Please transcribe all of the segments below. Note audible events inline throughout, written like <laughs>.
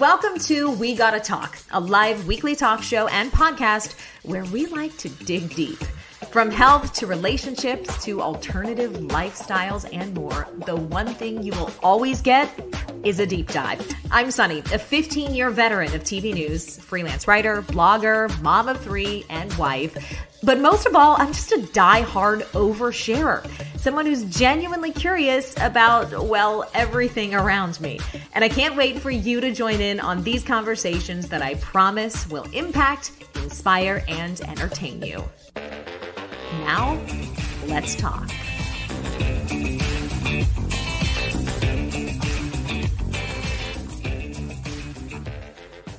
Welcome to We Gotta Talk, a live weekly talk show and podcast where we like to dig deep. From health to relationships to alternative lifestyles and more, the one thing you will always get is a deep dive. I'm Sunny, a 15 year veteran of TV news, freelance writer, blogger, mom of three, and wife. But most of all, I'm just a die-hard oversharer. Someone who's genuinely curious about, well, everything around me. And I can't wait for you to join in on these conversations that I promise will impact, inspire, and entertain you. Now, let's talk.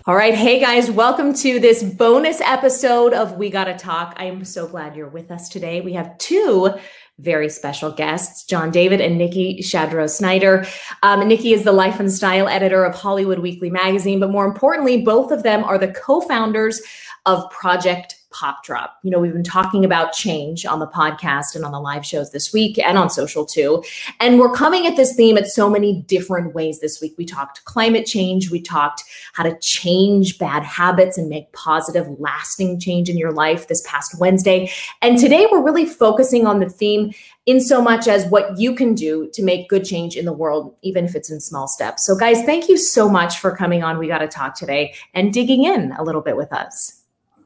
All right. Hey guys, welcome to this bonus episode of We Gotta Talk. I am so glad you're with us today. We have two very special guests, John David and Nikki Shadrow Snyder. Um, Nikki is the life and style editor of Hollywood Weekly Magazine, but more importantly, both of them are the co founders of Project pop drop. You know, we've been talking about change on the podcast and on the live shows this week and on social too. And we're coming at this theme at so many different ways this week. We talked climate change, we talked how to change bad habits and make positive, lasting change in your life this past Wednesday. And today we're really focusing on the theme in so much as what you can do to make good change in the world, even if it's in small steps. So, guys, thank you so much for coming on. We got to talk today and digging in a little bit with us.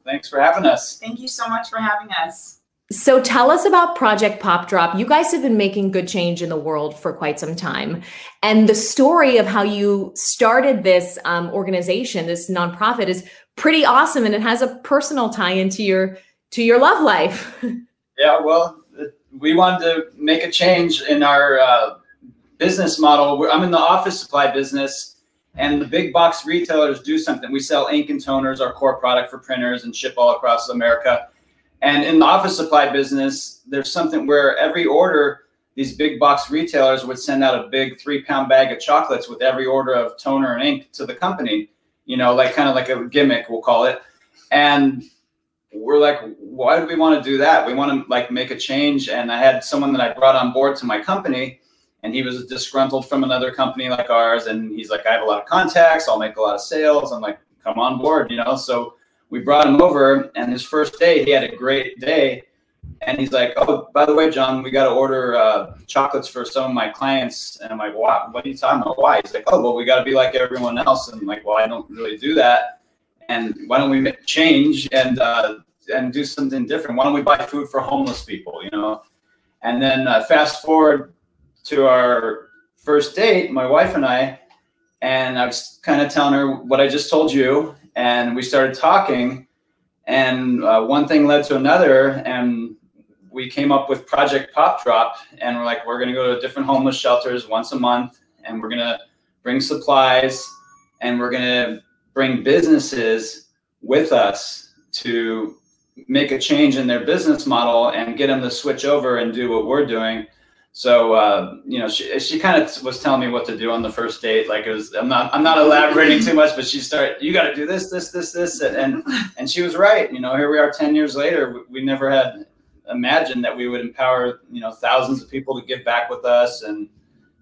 Thanks for having us. Thank you so much for having us. So tell us about Project Pop Drop. You guys have been making good change in the world for quite some time. And the story of how you started this um, organization, this nonprofit, is pretty awesome, and it has a personal tie into your to your love life. <laughs> yeah, well, we wanted to make a change in our uh, business model. I'm in the office supply business, and the big box retailers do something. We sell ink and toners, our core product for printers, and ship all across America. And in the office supply business, there's something where every order, these big box retailers would send out a big three pound bag of chocolates with every order of toner and ink to the company, you know, like kind of like a gimmick, we'll call it. And we're like, why do we want to do that? We want to like make a change. And I had someone that I brought on board to my company and he was disgruntled from another company like ours and he's like i have a lot of contacts i'll make a lot of sales. I'm like come on board you know? So we brought him over and his first day he had a great day. And he's like oh by the way john we got to order uh, chocolates for some of my clients. And i'm like wow what are you talking about? Why? He's like oh well we got to be like everyone else. And I'm like well i don't really do that. And why don't we change and uh, and do something different? Why don't we buy food for homeless people? You know? And then uh, fast forward to our first date, my wife and I, and I was kind of telling her what I just told you, and we started talking, and uh, one thing led to another, and we came up with Project Pop Drop, and we're like, we're to go to different homeless shelters once a month, and we're to bring supplies, and we're to bring businesses with us to make a change in their business model and get them to switch over and do what we're doing so uh, you know, she she kind of was telling me what to do on the first date. Like it was, I'm not I'm not elaborating too much, but she started, you got to do this, this, this, this, and, and and she was right. You know, here we are, ten years later. We, we never had imagined that we would empower you know thousands of people to give back with us and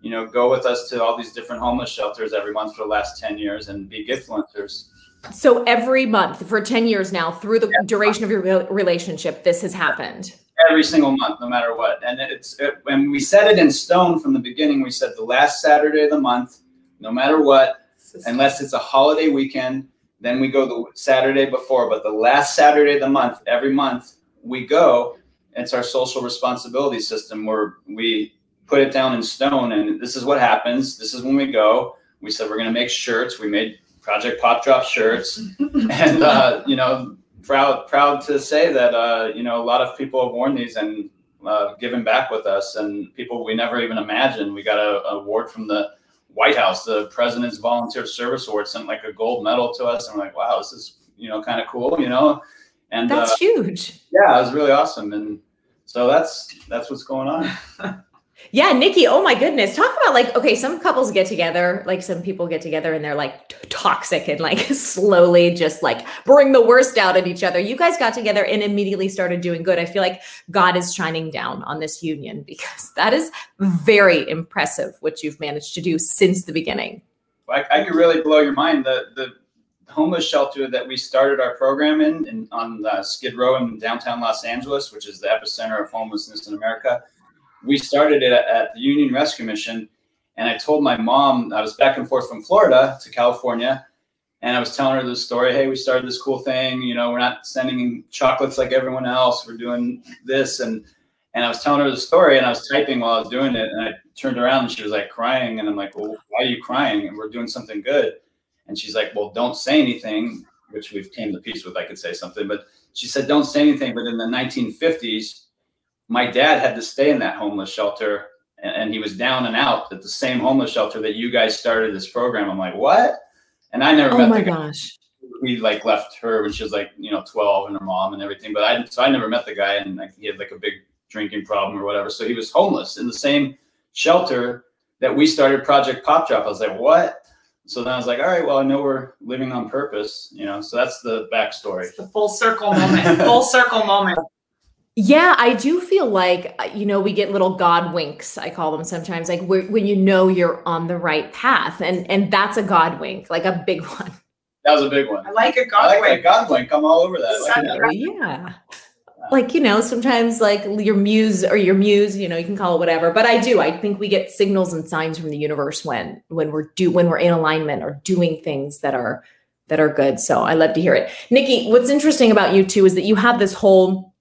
you know go with us to all these different homeless shelters every month for the last ten years and be influencers. So every month for 10 years now, through the duration of your relationship, this has happened every single month, no matter what. And it's it, when we set it in stone from the beginning. We said the last Saturday of the month, no matter what, unless it's a holiday weekend. Then we go the Saturday before, but the last Saturday of the month, every month, we go. It's our social responsibility system where we put it down in stone, and this is what happens. This is when we go. We said we're going to make shirts. We made Project Pop Drop shirts, <laughs> and uh, you know proud proud to say that uh, you know a lot of people have worn these and uh, given back with us, and people we never even imagined. We got a, a award from the White House, the President's Volunteer Service Award, sent like a gold medal to us. And we're like, wow, this is you know kind of cool, you know. And that's uh, huge. Yeah, it was really awesome, and so that's that's what's going on. <laughs> Yeah, Nikki. Oh my goodness. Talk about like, okay, some couples get together, like some people get together and they're like t- toxic and like <laughs> slowly just like bring the worst out at each other. You guys got together and immediately started doing good. I feel like God is shining down on this union because that is very impressive what you've managed to do since the beginning. I, I could really blow your mind. The the homeless shelter that we started our program in, in on uh, Skid Row in downtown Los Angeles, which is the epicenter of homelessness in America. We started it at, at the Union Rescue Mission, and I told my mom I was back and forth from Florida to California, and I was telling her this story. Hey, we started this cool thing. You know, we're not sending chocolates like everyone else. We're doing this, and and I was telling her the story, and I was typing while I was doing it, and I turned around and she was like crying, and I'm like, well, why are you crying? And we're doing something good and she's like, well, don't say anything, which we've came to peace with. I could say something, but she said, don't say anything. But in the 1950s, my dad had to stay in that homeless shelter and, and he was down and out at the same homeless shelter that you guys started this program. I'm like, what? And I never oh met my the guy. gosh. We like left her when she was like, you know, 12 and her mom and everything. But I, so I never met the guy and like, he had like a big drinking problem or whatever. So he was homeless in the same shelter that we started Project Pop Drop. I was like, what? so then I was like, all right, well, I know we're living on purpose, you know. So that's the backstory. It's the full circle moment. full circle moment. Yeah, I do feel like uh, you know we get little God winks. I call them sometimes, like when you know you're on the right path, and and that's a God wink, like a big <laughs> one. That was a big one. I like a I God like wink. that God wink. I'm all over that. I like that. Yeah. Like, you know, sometimes like your muse or your muse, you know, you can call it whatever. But I do. I think we get signals and signs from the universe when when we're do when we're in alignment or doing things that are that are good. So I love to hear it. Nikki, what's interesting about you too is that you have this whole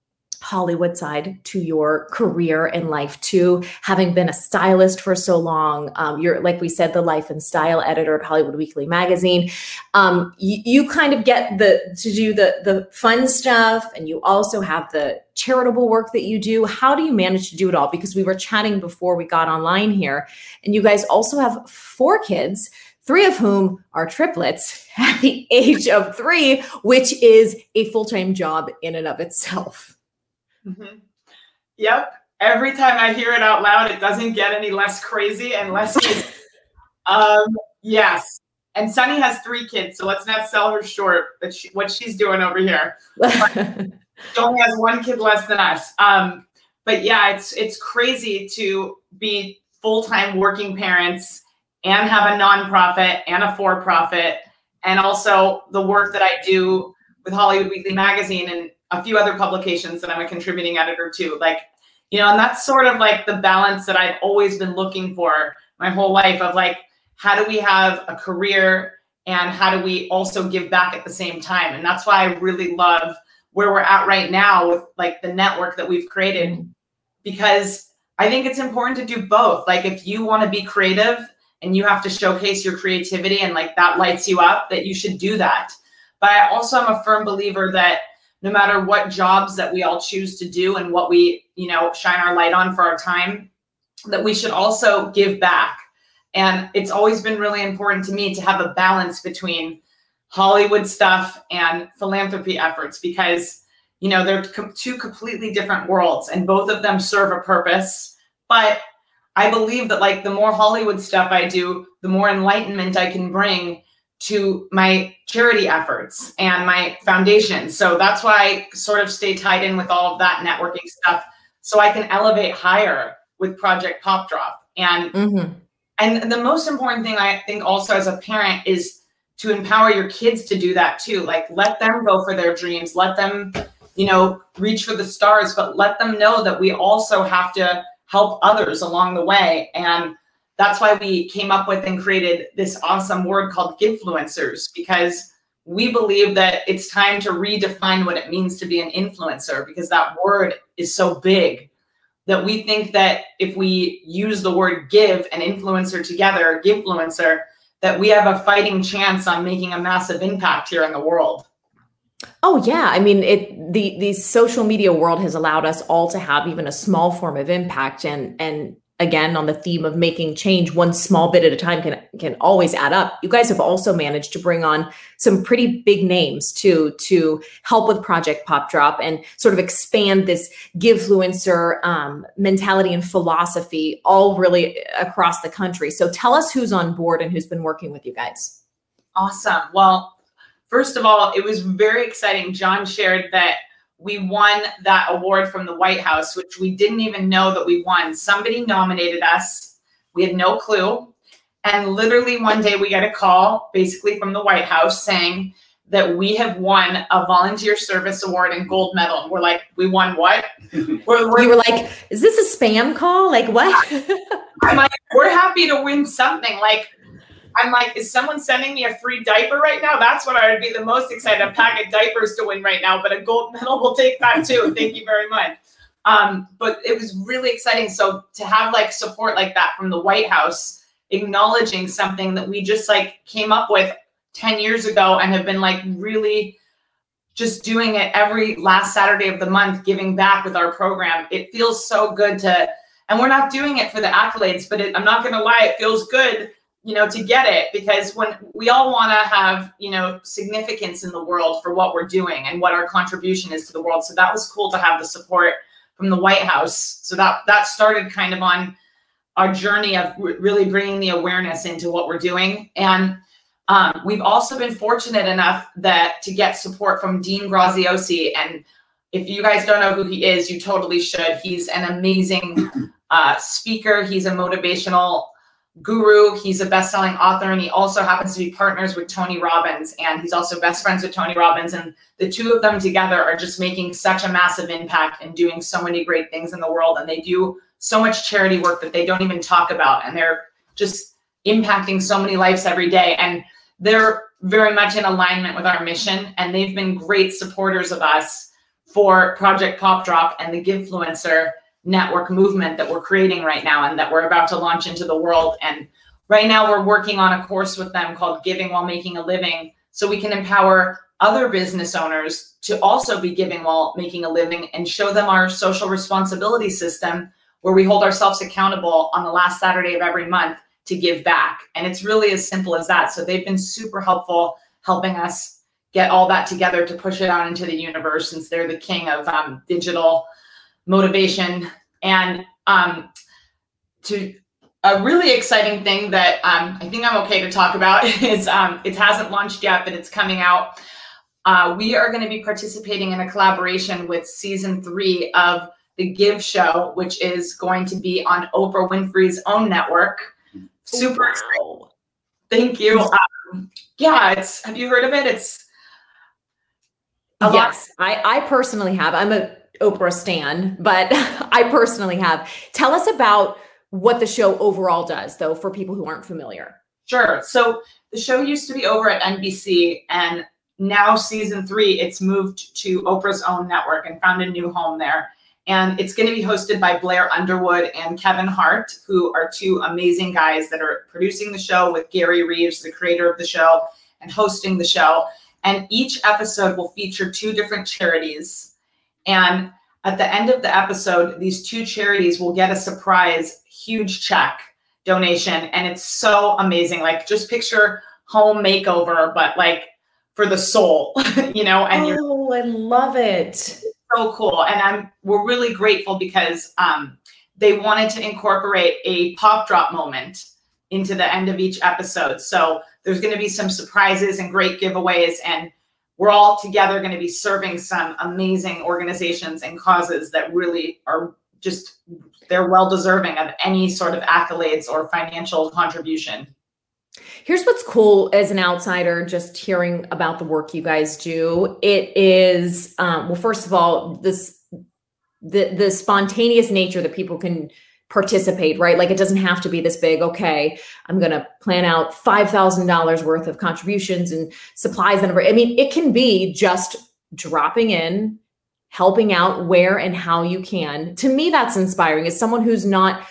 Hollywood side to your career and life too. Having been a stylist for so long, um, you're like we said, the life and style editor at Hollywood Weekly magazine. Um, you, you kind of get the to do the the fun stuff, and you also have the charitable work that you do. How do you manage to do it all? Because we were chatting before we got online here, and you guys also have four kids three of whom are triplets <laughs> at the age of three, which is a full time job in and of itself. Mhm. Yep. Every time I hear it out loud, it doesn't get any less crazy and less. <laughs> um, yes. And Sunny has three kids, so let's not sell her short. But she, what she's doing over here, <laughs> she only has one kid less than us. Um, but yeah, it's it's crazy to be full time working parents and have a nonprofit and a for profit, and also the work that I do with Hollywood Weekly Magazine and a few other publications that I'm a contributing editor to. Like, you know, and that's sort of like the balance that I've always been looking for my whole life of like, how do we have a career and how do we also give back at the same time? And that's why I really love where we're at right now with like the network that we've created mm-hmm. because I think it's important to do both. Like if you want to be creative and you have to showcase your creativity and like that lights you up, that you should do that. But I also am a firm believer that no matter what jobs that we all choose to do and what we, you know, shine our light on for our time, that we should also give back. And it's always been really important to me to have a balance between Hollywood stuff and philanthropy efforts because you know they're two completely different worlds and both of them serve a purpose but i believe that like the more hollywood stuff i do the more enlightenment i can bring to my charity efforts and my foundation so that's why i sort of stay tied in with all of that networking stuff so i can elevate higher with project pop drop and Mhm. and the most important thing I think also as a parent is to empower your kids to do that too. Like let them go for their dreams, let them, you know, reach for the stars, but let them know that we also have to help others along the way. And that's why we came up with and created this awesome word called givefluencers because we believe that it's time to redefine what it means to be an influencer because that word is so big that we think that if we use the word give and influencer together, givefluencer, that we have a fighting chance on making a massive impact here in the world. Oh yeah, I mean it the the social media world has allowed us all to have even a small form of impact and and again on the theme of making change one small bit at a time can can always add up. You guys have also managed to bring on some pretty big names too to help with Project Pop Drop and sort of expand this givefluencer um, mentality and philosophy all really across the country. So tell us who's on board and who's been working with you guys. Awesome. Well, first of all, it was very exciting. John shared that we won that award from the White House, which we didn't even know that we won. Somebody nominated us. We had no clue. And literally one day we get a call, basically from the White House, saying that we have won a volunteer service award and gold medal. And we're like, we won what? <laughs> we're, we're, you were like, is this a spam call? Like what? <laughs> I'm like, we're happy to win something. Like, I'm like, is someone sending me a free diaper right now? That's what I would be the most excited. A pack of diapers to win right now, but a gold medal will take that too. <laughs> Thank you very much. Um, but it was really exciting. So to have like support like that from the White House, acknowledging something that we just like came up with 10 years ago and have been like really just doing it every last Saturday of the month, giving back with our program. It feels so good to, and we're not doing it for the accolades, but it, I'm not going to lie, it feels good, you know, to get it because when we all want to have, you know, significance in the world for what we're doing and what our contribution is to the world. So that was cool to have the support from the White House. So that that started kind of on our journey of really bringing the awareness into what we're doing. And um, we've also been fortunate enough that to get support from Dean Graziosi. And if you guys don't know who he is, you totally should. He's an amazing uh, speaker. He's a motivational guru. He's a best-selling author, and he also happens to be partners with Tony Robbins. And he's also best friends with Tony Robbins. And the two of them together are just making such a massive impact and doing so many great things in the world. And they do so much charity work that they don't even talk about. And they're just impacting so many lives every day. And they're very much in alignment with our mission. And they've been great supporters of us for Project Pop Drop and the Givefluencer network movement that we're creating right now and that we're about to launch into the world. And right now we're working on a course with them called Giving While Making a Living so we can empower other business owners to also be giving while making a living and show them our social responsibility system where we hold ourselves accountable on the last Saturday of every month to give back. And it's really as simple as that. So they've been super helpful helping us get all that together to push it out into the universe since they're the king of um, digital motivation. And um, to a really exciting thing that um, I think I'm okay to talk about <laughs> is um, it hasn't launched yet, but it's coming out. Uh, we are going to be participating in a collaboration with season three of the Give Show, which is going to be on Oprah Winfrey's own network. Super wow. Thank you. Um, yeah, it's. Have you heard of it? It's. yes, I I personally have. I'm a Oprah stan, but <laughs> I personally have. Tell us about what the show overall does, though, for people who aren't familiar. Sure. So the show used to be over at NBC, and now season three, it's moved to Oprah's own network and found a new home there. And it's going to be hosted by Blair Underwood and Kevin Hart, who are two amazing guys that are producing the show with Gary Reeves, the creator of the show, and hosting the show. And each episode will feature two different charities. And at the end of the episode, these two charities will get a surprise huge check donation. And it's so amazing. Like, just picture home makeover, but like for the soul, <laughs> you know? And oh, I love it so cool. And I'm we're really grateful because um, they wanted to incorporate a pop drop moment into the end of each episode. So there's going to be some surprises and great giveaways and we're all together going to be serving some amazing organizations and causes that really are just they're well deserving of any sort of accolades or financial contribution. Here's what's cool as an outsider, just hearing about the work you guys do. It is, um, well, first of all, this the the spontaneous nature that people can participate, right? Like it doesn't have to be this big. Okay, I'm going to plan out five thousand dollars worth of contributions and supplies and I mean, it can be just dropping in, helping out where and how you can. To me, that's inspiring. As someone who's not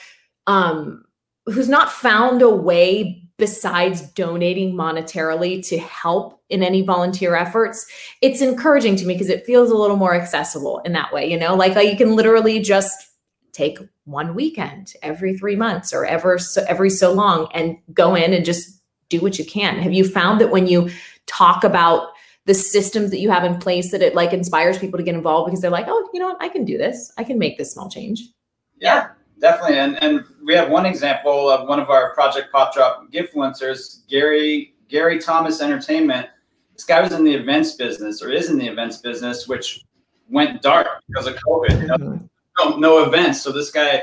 um, who's not found a way besides donating monetarily to help in any volunteer efforts, it's encouraging to me because it feels a little more accessible in that way. You know, like, like you can literally just take one weekend every three months or ever so, every so long and go in and just do what you can. Have you found that when you talk about the systems that you have in place that it like inspires people to get involved because they're like, oh, you know what, I can do this. I can make this small change. Yeah, definitely. And and we have one example of one of our Project Pop Drop Givefluencers, Gary Gary Thomas Entertainment. This guy was in the events business or is in the events business, which went dark because of COVID. Mm-hmm. No, no events. So this guy,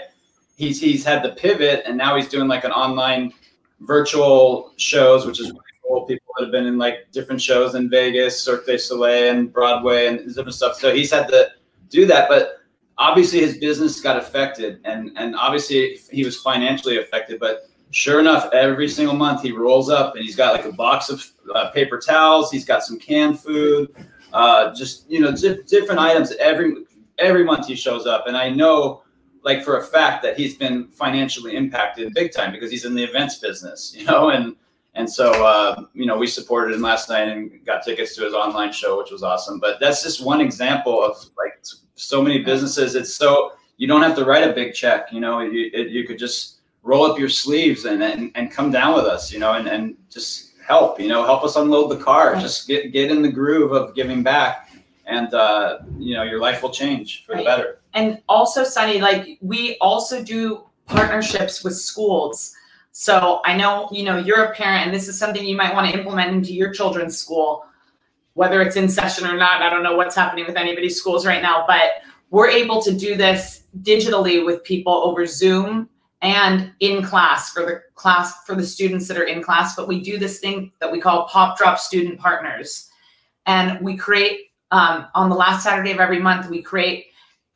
he's he's had the pivot, and now he's doing like an online virtual shows, which is really cool. People that have been in like different shows in Vegas, Cirque du Soleil, and Broadway, and different stuff. So he's had to do that, but obviously his business got affected, and and obviously he was financially affected. But sure enough, every single month he rolls up and he's got like a box of uh, paper towels. He's got some canned food, uh, just you know, di- different items every every month he shows up, and I know like for a fact that he's been financially impacted big time because he's in the events business, <laughs> you know, and and so uh, you know we supported him last night and got tickets to his online show, which was awesome. But that's just one example of like so many businesses. It's so you don't have to write a big check, you know, you it, you could just roll up your sleeves and, and and come down with us, you know, and and just help, you know, help us unload the car, just get get in the groove of giving back, and uh, you know your life will change for the better. and also sunny like we also do partnerships with schools. So i know you know you're a parent and this is something you might want to implement into your children's school. Whether it's in session or not i don't know what's happening with anybody's schools right now but we're able to do this digitally with people over zoom and in class for the class for the students that are in class. But we do this thing that we call pop drop student partners. And we create um, on the last saturday of every month we create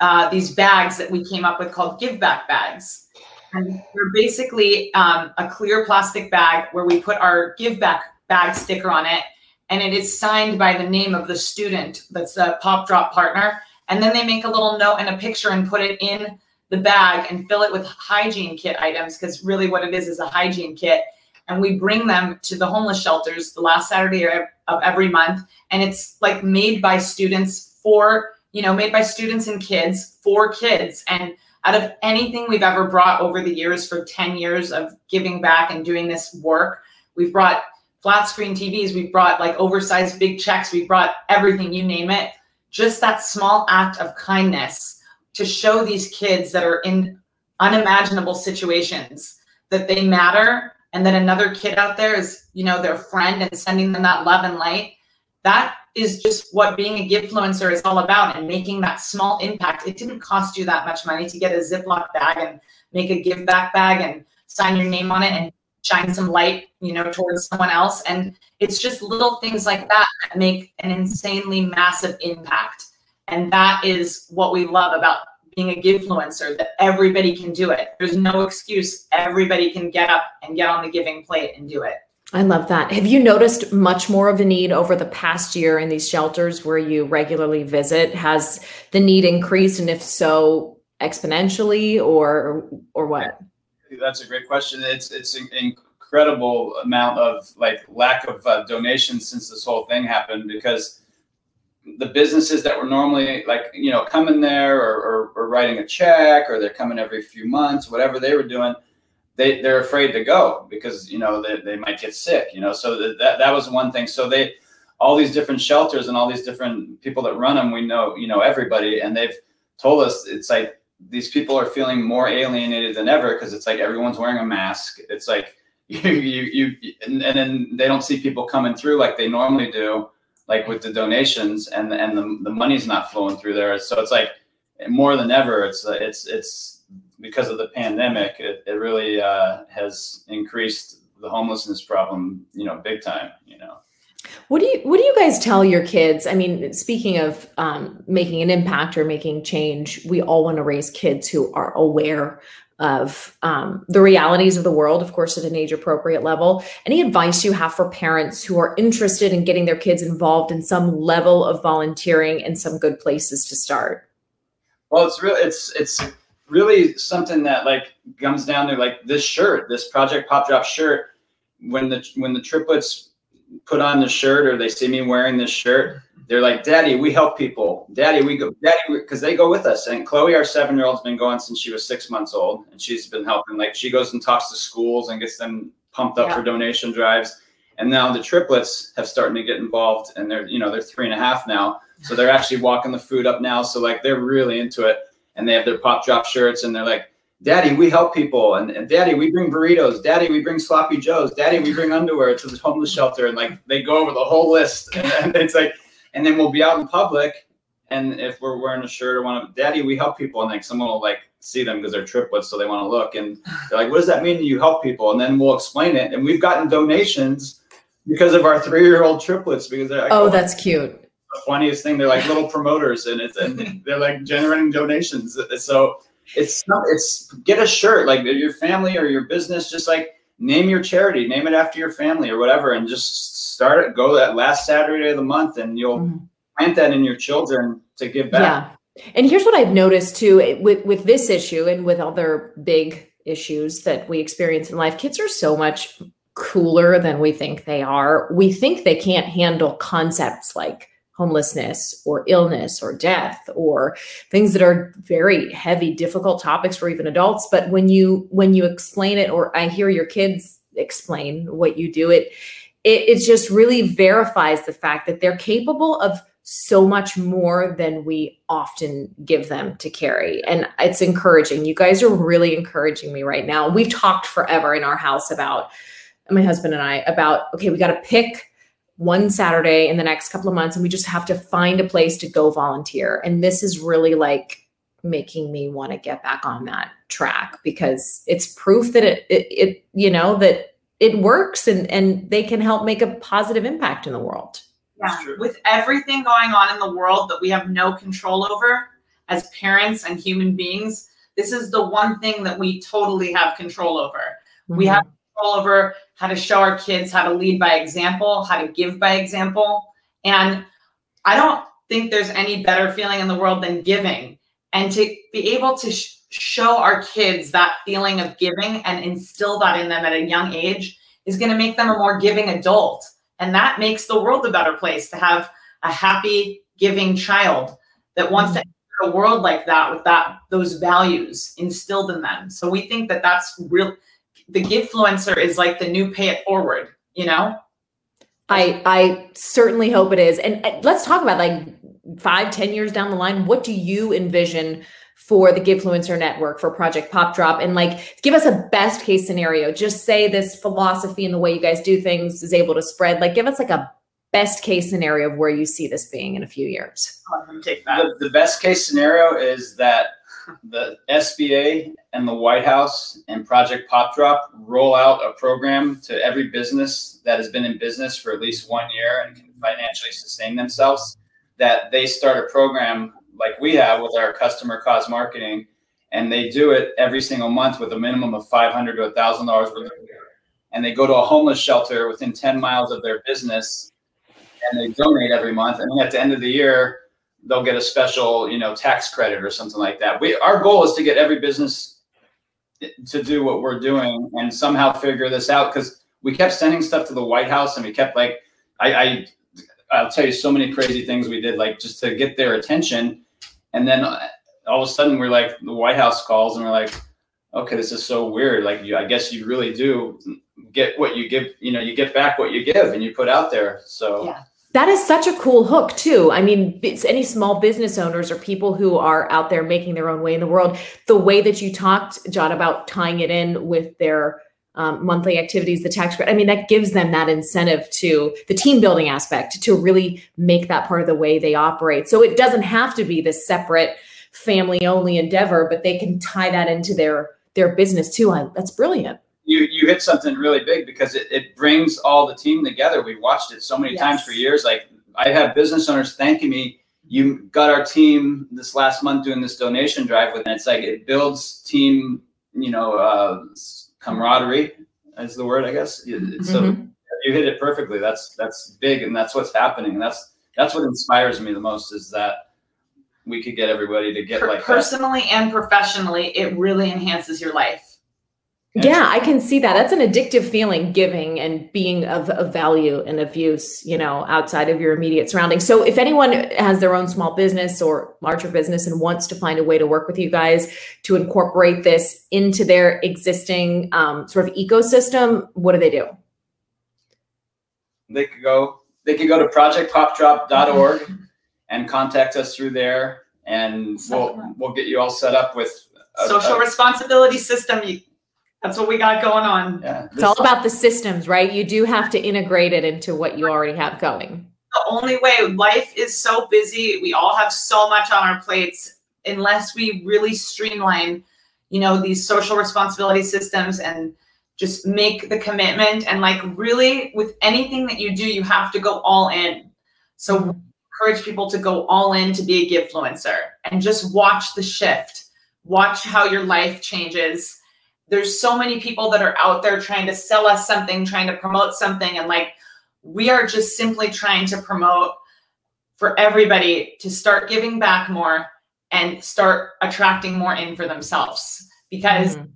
uh, these bags that we came up with called give back bags. And they're basically um, a clear plastic bag where we put our give back bag sticker on it. And it is signed by the name of the student that's a pop drop partner. And then they make a little note and a picture and put it in the bag and fill it with hygiene kit items because really what it is is a hygiene kit. And we bring them to the homeless shelters the last Saturday of every month. And it's like made by students for you know, made by students and kids for kids. And out of anything we've ever brought over the years for 10 years of giving back and doing this work, we've brought flat screen TVs, we've brought like oversized big checks, we've brought everything, you name it. Just that small act of kindness to show these kids that are in unimaginable situations that they matter and then another kid out there is, you know, their friend and sending them that love and light. That is just what being a givefluencer is all about and making that small impact. It didn't cost you that much money to get a Ziploc bag and make a give back bag and sign your name on it and shine some light, you know, towards someone else. And it's just little things like that that make an insanely massive impact. And that is what we love about being a influencer that everybody can do it. There's no excuse. Everybody can get up and get on the giving plate and do it. I love that. Have you noticed much more of a need over the past year in these shelters where you regularly visit? Has the need increased, and if so, exponentially, or or what? That's a great question. It's it's an incredible amount of like lack of uh, donations since this whole thing happened because the businesses that were normally like you know coming there or, or, or writing a check or they're coming every few months, whatever they were doing they they're afraid to go because you know they, they might get sick you know? So that, that that was one thing. So they all these different shelters and all these different people that run them we know you know everybody and they've told us it's like these people are feeling more alienated than ever because it's like everyone's wearing a mask. It's like <laughs> you you, you and, and then they don't see people coming through like they normally do like with the donations and and the, the money's not flowing through there so it's like more than ever it's it's it's because of the pandemic, it, it really uh, has increased the homelessness problem, you know, big time, you know. What do you What do you guys tell your kids? I mean, speaking of um, making an impact or making change, we all want to raise kids who are aware of um, the realities of the world, of course, at an age appropriate level. Any advice you have for parents who are interested in getting their kids involved in some level of volunteering and some good places to start? Well, it's real. It's it's really something that like comes down to like this shirt, this Project Pop Drop shirt. When the when the triplets put on the shirt or they see me wearing this shirt, they're like, "Daddy, we help people. Daddy, we go. Daddy, because they go with us." And Chloe, our seven-year-old's been going since she was six months old, and she's been helping. Like she goes and talks to schools and gets them pumped up Yeah. for donation drives. And now the triplets have started to get involved, and they're you know they're three and a half now, so they're actually walking the food up now. So like they're really into it and they have their pop drop shirts and they're like daddy we help people and, and daddy we bring burritos daddy we bring sloppy joes daddy we bring underwear to the homeless shelter and like they go over the whole list and, <laughs> and it's like and then we'll be out in public and if we're wearing a shirt or one of daddy we help people and like someone will like see them because they're triplets, so they want to look. And they're like, "What does that mean? You help people?" And then we'll explain it. And we've gotten donations because of our three-year-old triplets because they're like, oh, that's cute. The funniest thing, they're like little promoters, and it's and <laughs> they're like generating donations. So it's not it's get a shirt like your family or your business, just like name your charity, name it after your family or whatever, and just start it. Go that last Saturday of the month, and you'll mm-hmm. plant that in your children to give back. Yeah. And here's what I've noticed too with with this issue and with other big issues that we experience in life. Kids are so much cooler than we think they are. We think they can't handle concepts like homelessness or illness or death or things that are very heavy difficult topics for even adults but when you when you explain it or i hear your kids explain what you do it it, it just really verifies the fact that they're capable of so much more than we often give them to carry. And it's encouraging. You guys are really encouraging me right now. We've talked forever in our house about my husband and i about okay we got to pick one Saturday in the next couple of months and we just have to find a place to go volunteer. And this is really like making me want to get back on that track because it's proof that it, it, it you know, that it works and, and they can help make a positive impact in the world. Yeah. With everything going on in the world that we have no control over as parents and human beings, this is the one thing that we totally have control over. Mm-hmm. We have control over how to show our kids how to lead by example, how to give by example. And I don't think there's any better feeling in the world than giving. And to be able to sh- show our kids that feeling of giving and instill that in them at a young age is going to make them a more giving adult. And that makes the world a better place to have a happy, giving child that wants to enter a world like that with that those values instilled in them. So we think that that's real the Givefluencer is like the new pay it forward, you know? I I certainly hope it is. And let's talk about like five, ten years down the line. What do you envision for the Givefluencer network for Project Pop Drop? And like give us a best case scenario. Just say this philosophy and the way you guys do things is able to spread. Like give us like a best case scenario of where you see this being in a few years. take that. The, the best case scenario is that the SBA and the White House and Project Pop Drop roll out a program to every business that has been in business for at least one year and can financially sustain themselves. That they start a program like we have with our customer cause marketing, and they do it every single month with a minimum of five hundred to thousand dollars worth of and they go to a homeless shelter within 10 miles of their business and they donate every month and at the end of the year they'll get a special, you know, tax credit or something like that. We our goal is to get every business to do what we're doing and somehow figure this out because we kept sending stuff to the White House and we kept like I, I I'll tell you so many crazy things we did like just to get their attention, and then uh, all of a sudden we're like the White House calls and we're like, okay, this is so weird. Like you, I guess you really do get what you give. You know, you get back what you give and you put out there. So. Yeah that is such a cool hook too i mean it's any small business owners or people who are out there making their own way in the world the way that you talked john about tying it in with their um, monthly activities the tax credit i mean that gives them that incentive to the team building aspect to really make that part of the way they operate so it doesn't have to be this separate family only endeavor but they can tie that into their their business too I, that's brilliant you you hit something really big because it, it brings all the team together. We've watched it so many yes. times for years. Like I have business owners thanking me. You got our team this last month doing this donation drive with, and it's like it builds team, you know, uh, camaraderie is the word, I guess. Mm-hmm. So you hit it perfectly. That's that's big, and that's what's happening. And that's that's what inspires me the most is that we could get everybody to get like personally that. and professionally. It really enhances your life yeah, I can see that. That's an addictive feeling, giving and being of, of value and of use, you know, outside of your immediate surroundings. So if anyone has their own small business or larger business and wants to find a way to work with you guys to incorporate this into their existing um, sort of ecosystem, what do they do? They could go, they could go to projectpopdrop.org and contact us through there and we'll, we'll get you all set up with a, social a, responsibility system. You, that's what we got going on. Yeah, it's all about the systems, right? You do have to integrate it into what you already have going. The only way life is so busy, we all have so much on our plates. Unless we really streamline you know, these social responsibility systems and just make the commitment and like really with anything that you do, you have to go all in. So encourage people to go all in to be a givefluencer and just watch the shift. Watch how your life changes. There's so many people that are out there trying to sell us something, trying to promote something and like we are just simply trying to promote for everybody to start giving back more and start attracting more in for themselves. Because mm-hmm.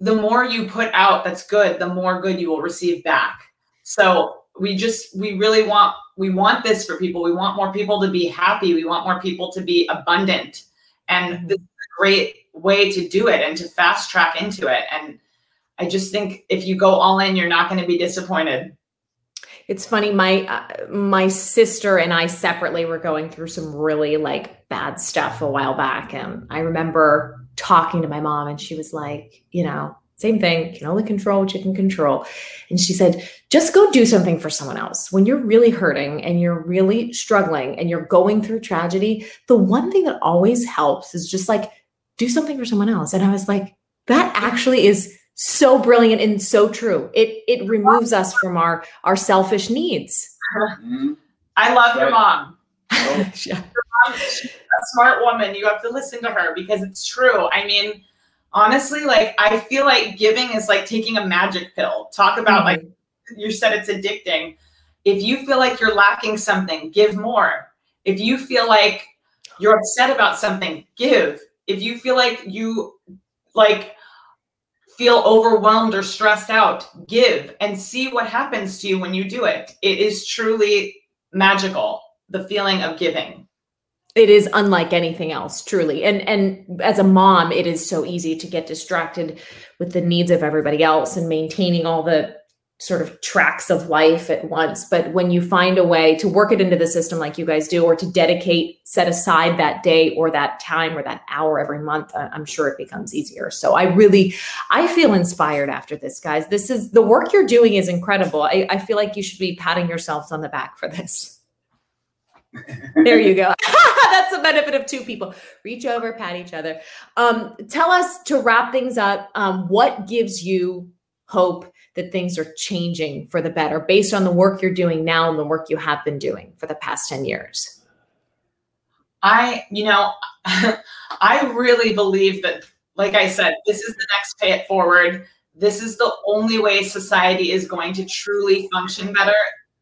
the more you put out that's good the more good you will receive back. So we just we really want we want this for people. We want more people to be happy. We want more people to be abundant. And mm-hmm. this is a great way to do it and to fast track into it and i just think if you go all in you're not going to be disappointed it's funny my uh, my sister and I separately were going through some really like bad stuff a while back and I remember talking to my mom and she was like, you know, same thing, can only control what you can control. And she said, just go do something for someone else. When you're really hurting and you're really struggling and you're going through tragedy, the one thing that always helps is just like do something for someone else. And I was like, that actually is so brilliant and so true. It it removes us from our our selfish needs. Mm-hmm. I love your mom. Oh. <laughs> yeah. Your mom's a smart woman. You have to listen to her because it's true. I mean, honestly, like I feel like giving is like taking a magic pill. Talk about mm-hmm. like you said it's addicting. If you feel like you're lacking something, give more. If you feel like you're upset about something, give. If you feel like you like feel overwhelmed or stressed out, give and see what happens to you when you do it. It is truly magical, the feeling of giving. It is unlike anything else, truly. And and as a mom, it is so easy to get distracted with the needs of everybody else and maintaining all the sort of tracks of life at once. But when you find a way to work it into the system like you guys do, or to dedicate, set aside that day or that time or that hour every month, I'm sure it becomes easier. So I really, I feel inspired after this, guys. This is the work you're doing is incredible. I, I feel like you should be patting yourselves on the back for this. there you go. <laughs> That's the benefit of two people. Reach over, pat each other. Um, tell us to wrap things up. Um, what gives you hope that things are changing for the better based on the work you're doing now and the work you have been doing for the past 10 years? I, you know, <laughs> I really believe that, like I said, this is the next pay it forward. This is the only way society is going to truly function better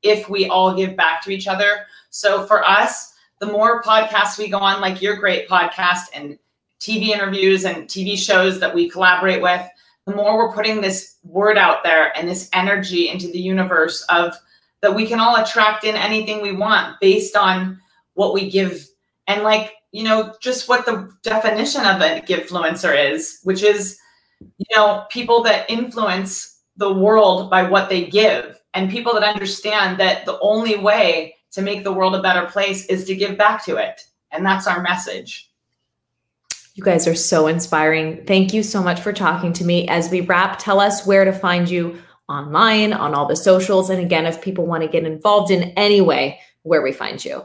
if we all give back to each other. So for us, the more podcasts we go on, like your great podcast and TV interviews and TV shows that we collaborate with, the more we're putting this word out there and this energy into the universe of that we can all attract in anything we want based on what we give. And like you know just what the definition of a givefluencer is which is you know people that influence the world by what they give. And people that understand that the only way to make the world a better place is to give back to it. And that's our message you guys are so inspiring. Thank you so much for talking to me. As we wrap, tell us where to find you online, on all the socials. And again, if people want to get involved in any way, where we find you.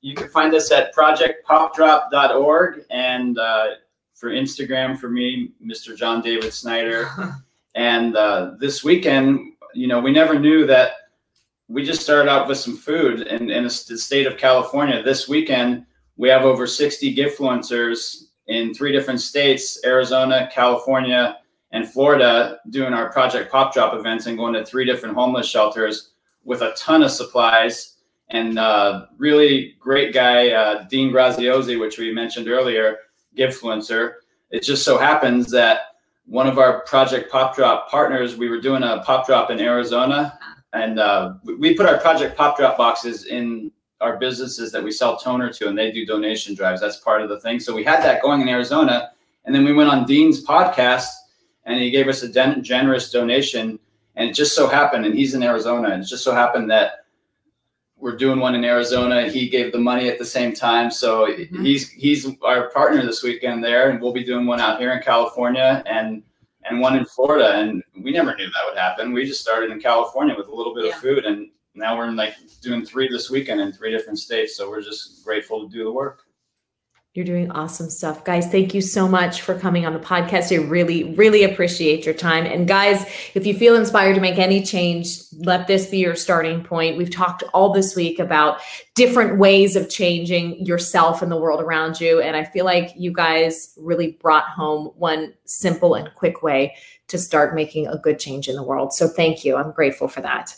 You can find us at projectpopdrop.org and uh, for Instagram, for me, Mr. John David Snyder. <laughs> and uh, this weekend, you know, we never knew that we just started out with some food in, in the state of California. This weekend, we have over 60 givefluencers in three different states Arizona, California, and Florida doing our Project Pop Drop events and going to three different homeless shelters with a ton of supplies. And uh, really great guy, uh, Dean Graziosi, which we mentioned earlier, Givefluencer. It just so happens that one of our Project Pop Drop partners, we were doing a pop drop in Arizona, and uh, we put our Project Pop Drop boxes in our businesses that we sell toner to, and they do donation drives. That's part of the thing. So we had that going in Arizona, and then we went on Dean's podcast, and he gave us a den- generous donation. And it just so happened, and he's in Arizona, and it just so happened that we're doing one in Arizona. He gave the money at the same time, so mm-hmm. he's he's our partner this weekend there, and we'll be doing one out here in California and and one in Florida. And we never knew that would happen. We just started in California with a little bit yeah. of food, and now we're in like doing three this weekend in three different states. So we're just grateful to do the work. You're doing awesome stuff. Guys, thank you so much for coming on the podcast. I really, really appreciate your time. And guys, if you feel inspired to make any change, let this be your starting point. We've talked all this week about different ways of changing yourself and the world around you. And I feel like you guys really brought home one simple and quick way to start making a good change in the world. So thank you. I'm grateful for that.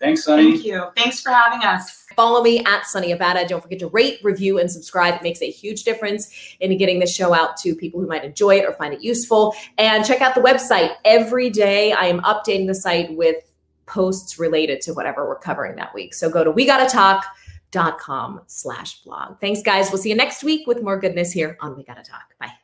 Thanks, Sunny. Thank you. Thanks for having us. Follow me at Sunny Abada. Don't forget to rate, review, and subscribe. It makes a huge difference in getting the show out to people who might enjoy it or find it useful. And check out the website. Every day I am updating the site with posts related to whatever we're covering that week. So go to we gotta talk.com slash blog. Thanks, guys. We'll see you next week with more goodness here on We Gotta Talk. Bye.